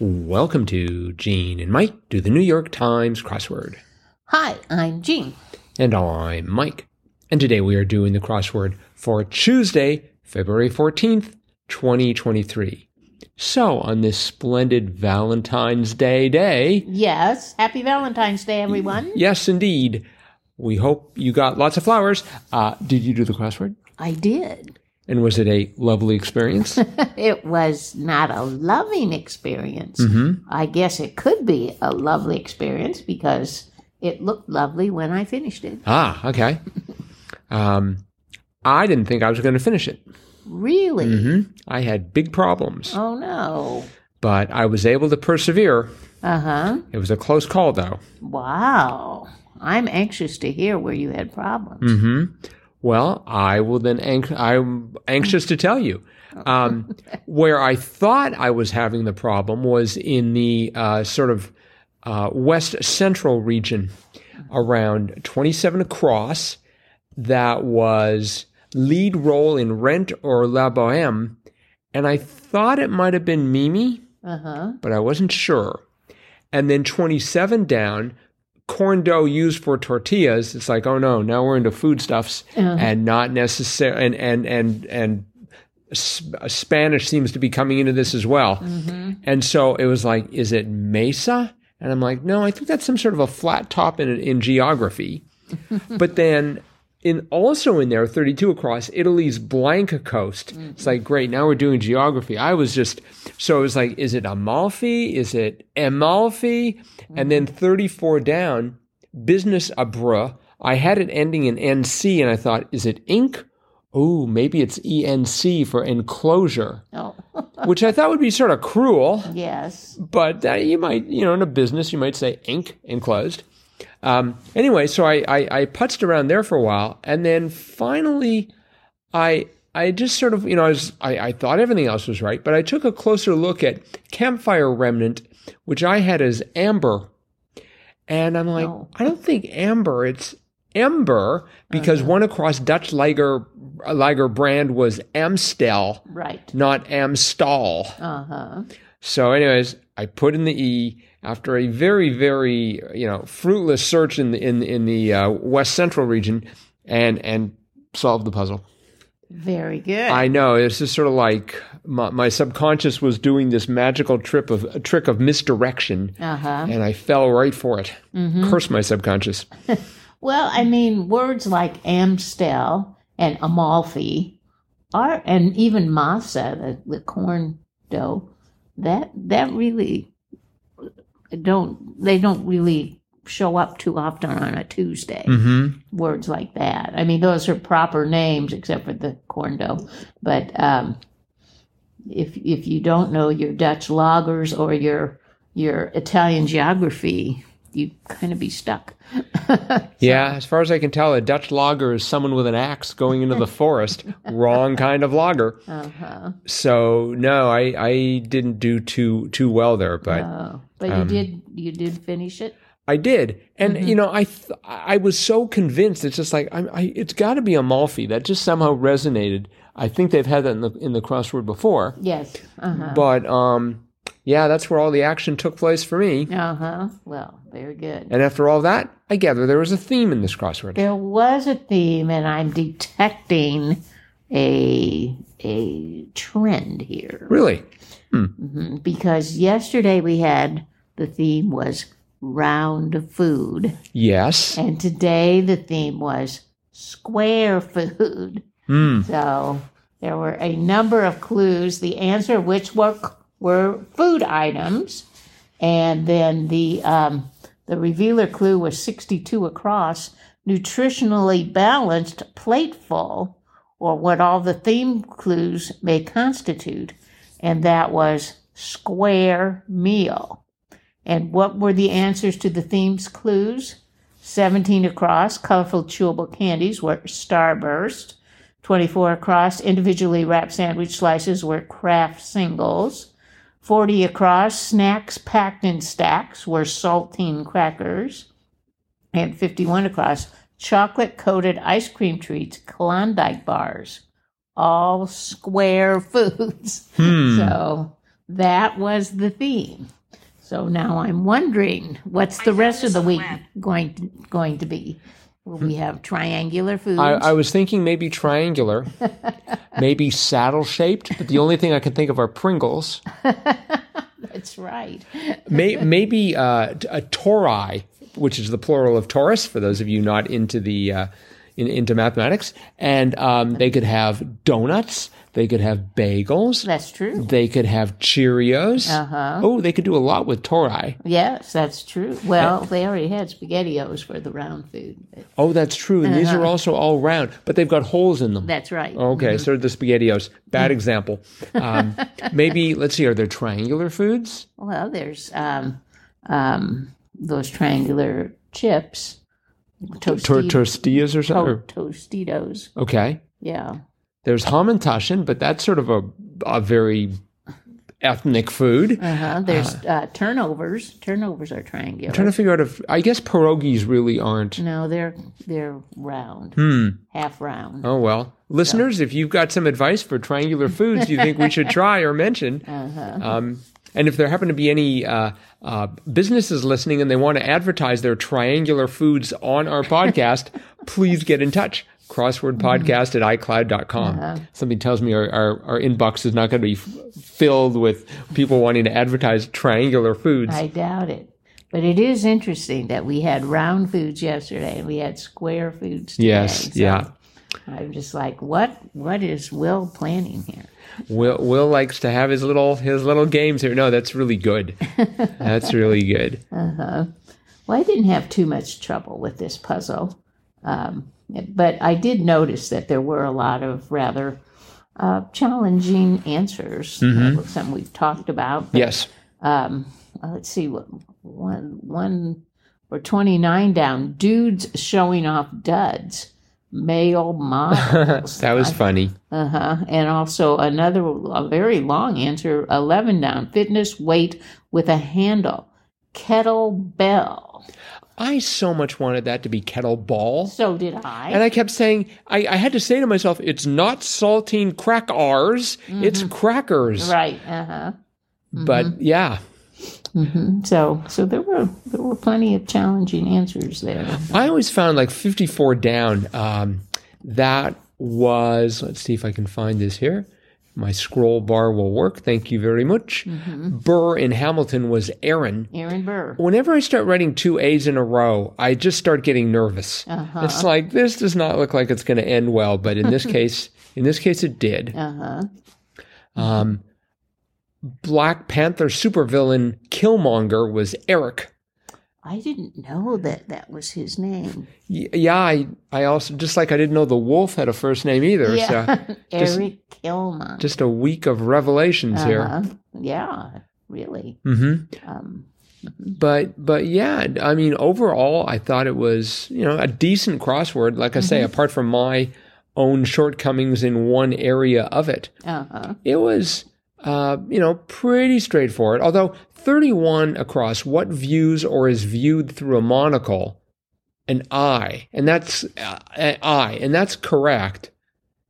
Welcome to Gene and Mike do the New York Times crossword. Hi, I'm Jean. And I'm Mike. And today we are doing the crossword for Tuesday, February 14th, 2023. So, on this splendid Valentine's Day day, Yes, happy Valentine's Day, everyone. yes, indeed, we hope you got lots of flowers. Uh, did you do the crossword? I did. And was it a lovely experience? It was not a loving experience. Mm-hmm. I guess it could be a lovely experience because it looked lovely when I finished it. ah, okay. Um, I didn't think I was going to finish it. Really? hmm I had big problems, Oh no. but I was able to persevere. Uh huh. It was a close call, though. Wow. I'm anxious to hear where you had problems. hmm Well, I will then. Anx- I'm anxious to tell you. Um, where I thought I was having the problem was in the uh, sort of uh, west central region, around 27 across. That was lead role in Rent or La Boheme, and I thought it might have been Mimi, Uh huh. but I wasn't sure. And then 27 down, corn dough used for tortillas. It's like, oh no, now we're into foodstuffs uh-huh. and not necessary. And and and and S- uh, Spanish seems to be coming into this as well. Mm-hmm. And so it was like, is it mesa? And I'm like, no, I think that's some sort of a flat top in in geography. but then in also in there 32 across italy's blanca coast. It's like great now we're doing geography. I was just so it was like is it amalfi? Is it amalfi? And then 34 down business abra i had it ending in nc and i thought is it ink oh maybe it's enc for enclosure Oh, which i thought would be sort of cruel. Yes. but uh, you might, you know, in a business, you might say ink enclosed. Um, anyway, so I, I, I putzed around there for a while, and then finally, I I just sort of, you know, I, was, I, I thought everything else was right, but I took a closer look at campfire remnant, which I had as amber, and I'm like, Oh. I don't think amber, it's ember, because one across Dutch Lager Lager brand was Amstel, Right. not Amstal. Uh huh. So, anyways, I put in the E after a very, very you know fruitless search in the in in the uh, west central region, and and solved the puzzle. Very good. I know it's just sort of like my, my subconscious was doing this magical trip of a trick of misdirection, Uh huh. and I fell right for it. Curse my subconscious. Well, I mean, words like Amstel and Amalfi are, and even masa, the, the corn dough, that that really don't they don't really show up too often on a Tuesday. Mm-hmm. Words like that. I mean, those are proper names except for the corn dough. But um, if if you don't know your Dutch loggers or your your Italian geography, you kind of be stuck. Yeah, as far as I can tell, a Dutch logger is someone with an axe going into the forest. Wrong kind of logger. Uh-huh. So no, I I didn't do too too well there, but. Oh, but um, you did you did finish it. I did, and Mm-hmm. you know, I th- I was so convinced. It's just like I'm, I, it's got to be Amalfi. That just somehow resonated. I think they've had that in the in the crossword before, Yes. Uh huh. but um, yeah, that's where all the action took place for me. Uh huh. Well, very good. And after all that, I gather there was a theme in this crossword. There was a theme, and I'm detecting a a trend here Really? Mhm. because yesterday we had the theme was round food, Yes. and today the theme was square food. Hmm. So there were a number of clues, the answer of which were were food items, and then the um, the revealer clue was 62 across, nutritionally balanced plateful, or what all the theme clues may constitute, and that was square meal. And what were the answers to the theme's clues? 17 across, colorful chewable candies were Starburst. 24 across, individually wrapped sandwich slices were Kraft singles. 40 across, snacks packed in stacks were saltine crackers. And 51 across, chocolate coated ice cream treats, Klondike bars. All square foods. Hmm. So that was the theme. So now I'm wondering what's the rest of the week going to, going to be? Will we have triangular foods? I, I was thinking maybe triangular, maybe saddle shaped, but the only thing I can think of are Pringles. That's right. May, maybe uh, a tori, which is the plural of torus, for those of you not into the uh, in, into mathematics, and um, they could have donuts. They could have bagels. That's true. They could have Cheerios. Uh-huh. Oh, they could do a lot with tori. Yes, that's true. Well, they already had SpaghettiOs for the round food. but Oh, that's true. And these are also all round, but they've got holes in them. That's right. Okay, so the SpaghettiOs. Bad example. Um, maybe let's see. Are there triangular foods? Well, there's um, um, those triangular chips, Tor- tortillas or to- something? Tostitos. Okay. Yeah. There's Hamantaschen, but that's sort of a, a very ethnic food. Uh-huh. There's uh, turnovers. Turnovers are triangular. I'm trying to figure out if I guess pierogies really aren't. no, they're they're round, Hmm. half round. Oh well, listeners, if you've got some advice for triangular foods you think we should try or mention, Uh um, and if there happen to be any uh, uh, businesses listening and they want to advertise their triangular foods on our podcast, please get in touch. Crosswordpodcast at iCloud.com. Something tells me our, our, our inbox is not going to be f- filled with people wanting to advertise triangular foods. I doubt it. But it is interesting that we had round foods yesterday and we had square foods today. yes, So yeah. I'm just like, what what is Will planning here? Will Will likes to have his little his little games here. No, that's really good. that's really good. Well, I didn't have too much trouble with this puzzle, um, but I did notice that there were a lot of rather uh, challenging answers. Uh, something we've talked about. but, Yes. Um, let's see what one one or twenty nine down. Dudes showing off duds. Male models. That was funny. Uh huh. And also another a very long answer. Eleven down. Fitness weight with a handle. Kettlebell. I so much wanted that to be kettleball. So did I. And I kept saying, I, I had to say to myself, it's not saltine crackers, it's crackers. right. Uh huh. But yeah, So so there were there were plenty of challenging answers there. I always found like 54 down. Um, that was, let's see if I can find this here. My scroll bar will work. Thank you very much. Burr in Hamilton was Aaron. Aaron Burr. Whenever I start writing two A's in a row, I just start getting nervous. It's like this does not look like it's going to end well, but in this case, in this case, it did. Uh huh. Um, Black Panther supervillain Killmonger was Eric. I didn't know that that was his name. Yeah, I, I also just like I didn't know the wolf had a first name either. Yeah. So Eric Kilman. just a week of revelations here. Uh-huh. Yeah. Really. hmm Um, But but yeah, I mean overall, I thought it was you know a decent crossword. Like I say, apart from my own shortcomings in one area of it, uh huh. it was uh, you know pretty straightforward. Although thirty one across, what views or is viewed through a monocle, an eye, and that's uh, an eye, and that's correct.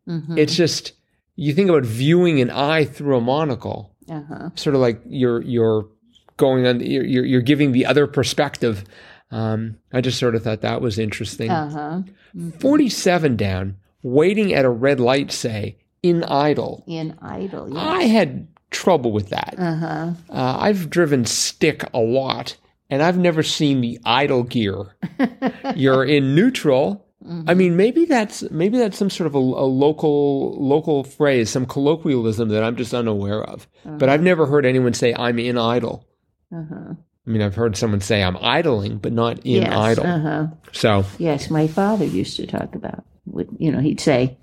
hmm It's just you think about viewing an eye through a monocle. Uh huh. sort of like you're you're going on you're you're you're giving the other perspective um i just sort of thought that was interesting Uh huh. 47 down waiting at a red light say in idle In idle, Yeah. i had trouble with that Uh huh. uh, i've driven stick a lot and i've never seen the idle gear you're in neutral I mean, maybe that's maybe that's some sort of a, a local local phrase, some colloquialism that I'm just unaware of. But I've never heard anyone say I'm in idle. Uh huh. I mean, I've heard someone say I'm idling, but not in yes. idle. Uh huh. So, Yes, my father used to talk about. would- You know, he'd say,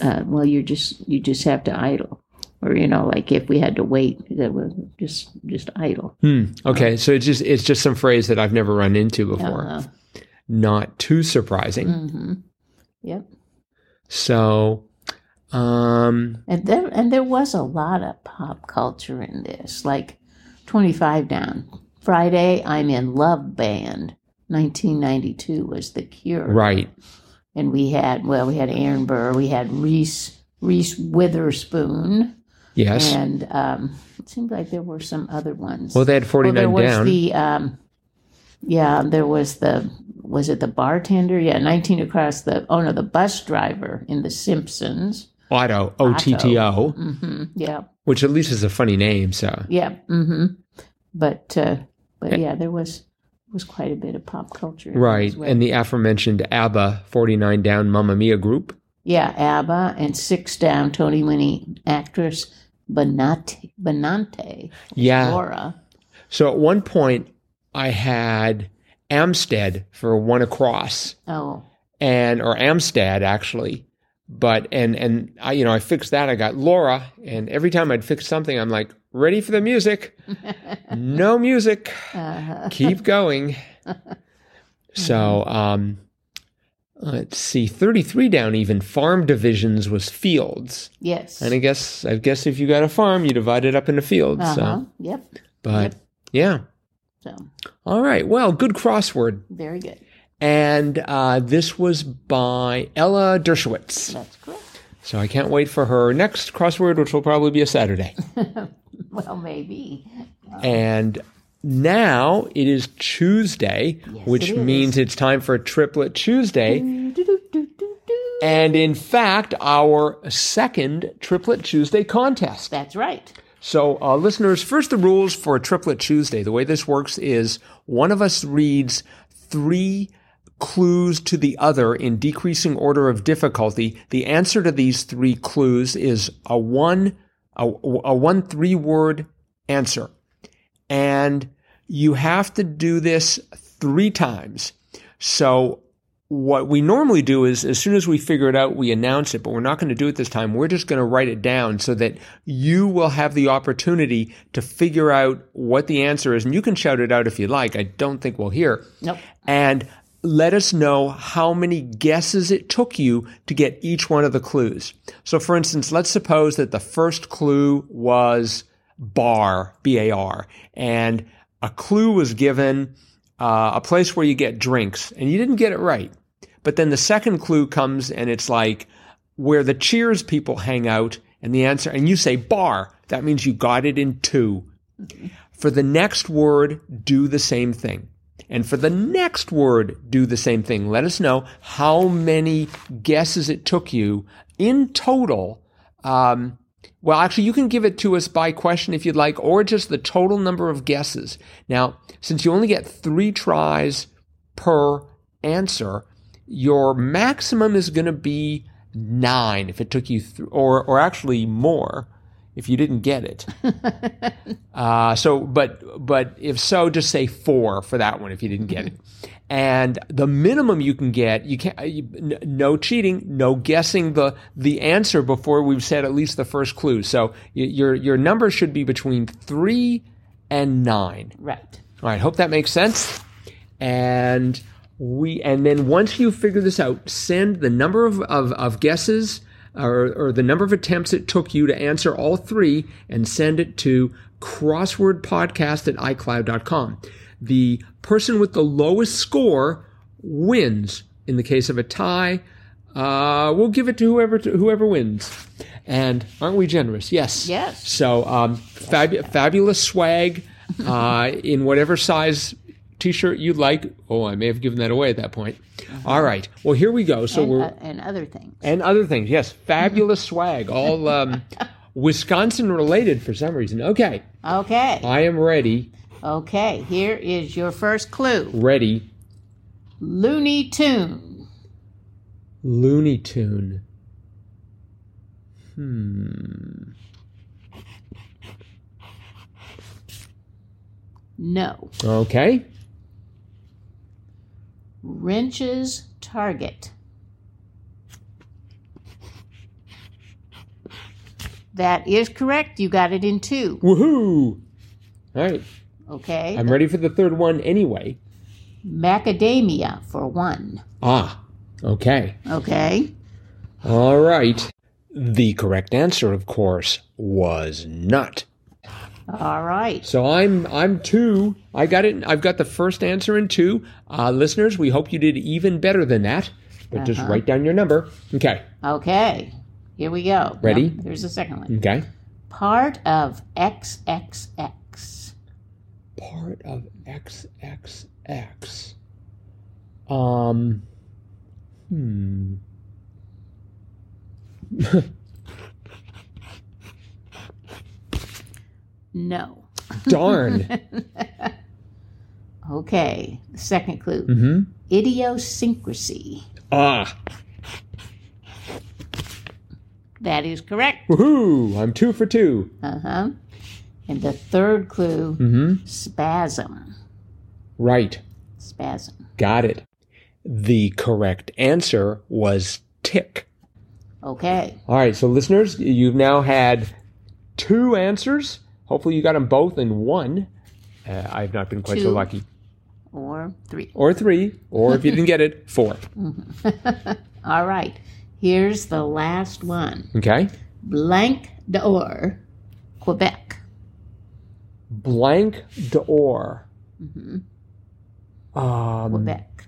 uh, "Well, you're just you just have to idle," or you know, like if we had to wait, that was just just idle. hmm, okay. So it's just it's just some phrase that I've never run into before. Uh-huh. Not too surprising. Mm-hmm. Yep. So, um, And there and there was a lot of pop culture in this, like twenty five down. Friday, I'm in Love Band. 1992 was the Cure. right. And we had well we had Aaron Burr, we had Reese Reese Witherspoon, Yes. And um, it seemed like there were some other ones. well, they had 49 there was down. the um, yeah, there was the was it the bartender? Yeah, 19 across the oh no, the bus driver in The Simpsons. Otto, O T T O, hmm Yeah, which at least is a funny name. So, yeah. hmm But uh, but yeah, there was was quite a bit of pop culture. right. well. And the aforementioned ABBA 49 down Mamma Mia group. Yeah, ABBA and six down Tony winning actress Benanti, Benanti Yeah. Laura. So at one point, I had Amstead for one across. Oh, and or Amstad actually. But and and I you know I fixed that. I got Laura, and every time I'd fix something, I'm like, ready for the music. no music. uh, Keep going. So um, let's see, 33 down. Even farm divisions was fields, yes. and I guess I guess if you got a farm, you divide it up into fields. uh-huh. So, Yep. but yeah, So all right. Well, good crossword. very good. And uh, this was by Ella Dershowitz. That's correct. So I can't wait for her next crossword, which will probably be a Saturday. Well, maybe. and now it is Tuesday, which it is. means it's time for Triplet Tuesday. And in fact, our second Triplet Tuesday contest. That's right. So, uh, listeners, first the rules for Triplet Tuesday. The way this works is one of us reads three clues to the other in decreasing order of difficulty. The answer to these three clues is a one, a, a one three word answer. And you have to do this three times. So what we normally do is as soon as we figure it out, we announce it, but we're not going to do it this time. We're just going to write it down so that you will have the opportunity to figure out what the answer is. And you can shout it out if you like. I don't think we'll hear. Nope. And let us know how many guesses it took you to get each one of the clues. So for instance, let's suppose that the first clue was bar, B-A-R, and a clue was given, uh, a place where you get drinks, and you didn't get it right. But then the second clue comes and it's like where the cheers people hang out and the answer, and you say bar. That means you got it in two. For the next word, do the same thing. And for the next word, do the same thing. Let us know how many guesses it took you in total. Um, well, actually, you can give it to us by question if you'd like, or just the total number of guesses. Now, since you only get three tries per answer, your maximum is going to be nine if it took you, th- or or actually more if you didn't get it. uh, so, but but if so, just say four for that one if you didn't get it. And the minimum you can get, you can't, you, n- no cheating, no guessing the the answer before we've said at least the first clue. So y- your your number should be between three and nine. Right. All right, hope that makes sense. And we and then once you figure this out, send the number of, of, of guesses or, or the number of attempts it took you to answer all three and send it to crosswordpodcast at icloud.com. The person with the lowest score wins. In the case of a tie, uh, we'll give it to whoever to whoever wins. And aren't we generous? Yes. Yes. So um, fabu- fabulous swag uh, in whatever size T-shirt you'd like. Oh, I may have given that away at that point. All right. Well, here we go. So and, we're uh, and other things. and other things. Yes, fabulous swag, all um, Wisconsin related for some reason. Okay, Okay. I am ready. Okay. Here is your first clue. Ready. Looney Tune. Looney Tune. Hmm. No. Okay. Wrench's Target. That is correct. You got it in two. Woohoo! All right. Okay. I'm ready for the third one anyway. Macadamia for one. Ah. Okay. Okay. All right. The correct answer, of course, was nut. All right. So I'm I'm two. I got it. I've got the first answer in two. Uh, listeners, we hope you did even better than that. But just write down your number. Okay. Okay. Here we go. Ready? Here's the second one. Okay. Part of XXX. Part of XXX. Um. Hmm. No. Darn. Okay. Second clue. mm-hmm. Idiosyncrasy. Ah. That is correct. Woohoo! I'm two for two. Uh huh. And the third clue, Mm-hmm. spasm. Right. Spasm. Got it. The correct answer was tic. Okay. All right, so listeners, you've now had two answers. Hopefully, you got them both in one. Uh, I've not been quite so Two. lucky. Or three. Or three, or if you didn't get it, four. All right. Here's the last one. Okay. Blank d'Or, Quebec. Blank d'Or. Um, Quebec.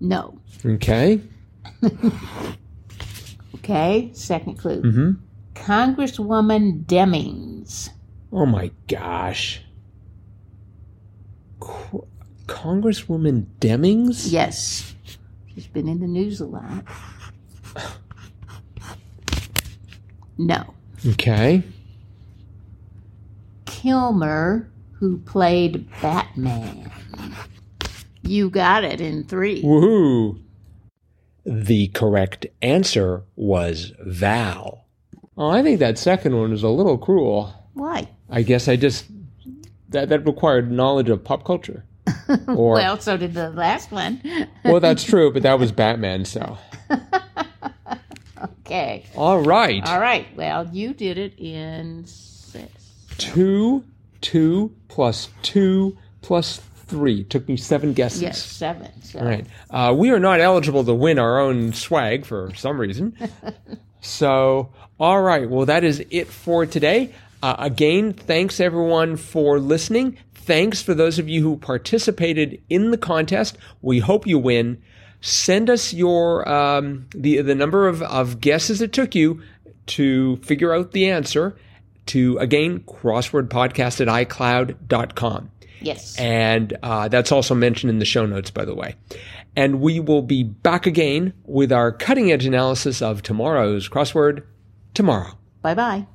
No. okay. Okay. Second clue. Mm-hmm. Congresswoman Demings. Oh my gosh. Qu- Congresswoman Demings? Yes. She's been in the news a lot. No. Okay. Kilmer, who played Batman. You got it in three. Woohoo! The correct answer was Val. Oh, I think that second one is a little cruel. Why? I guess I just that that required knowledge of pop culture. Or Well, so did the last one. well, that's true, but that was Batman. So Okay. all right, All right. Well, you did it in six. two, two plus two plus three took me seven guesses. Yes, seven. So. All right. Uh, we are not eligible to win our own swag for some reason. so, all right. Well, that is it for today. Uh, again, thanks everyone for listening. Thanks for those of you who participated in the contest. We hope you win. Send us your um, the the number of, of guesses it took you to figure out the answer to again crosswordpodcast at icloud.com. Yes. And uh, that's also mentioned in the show notes, by the way. And we will be back again with our cutting edge analysis of tomorrow's crossword tomorrow. Bye bye.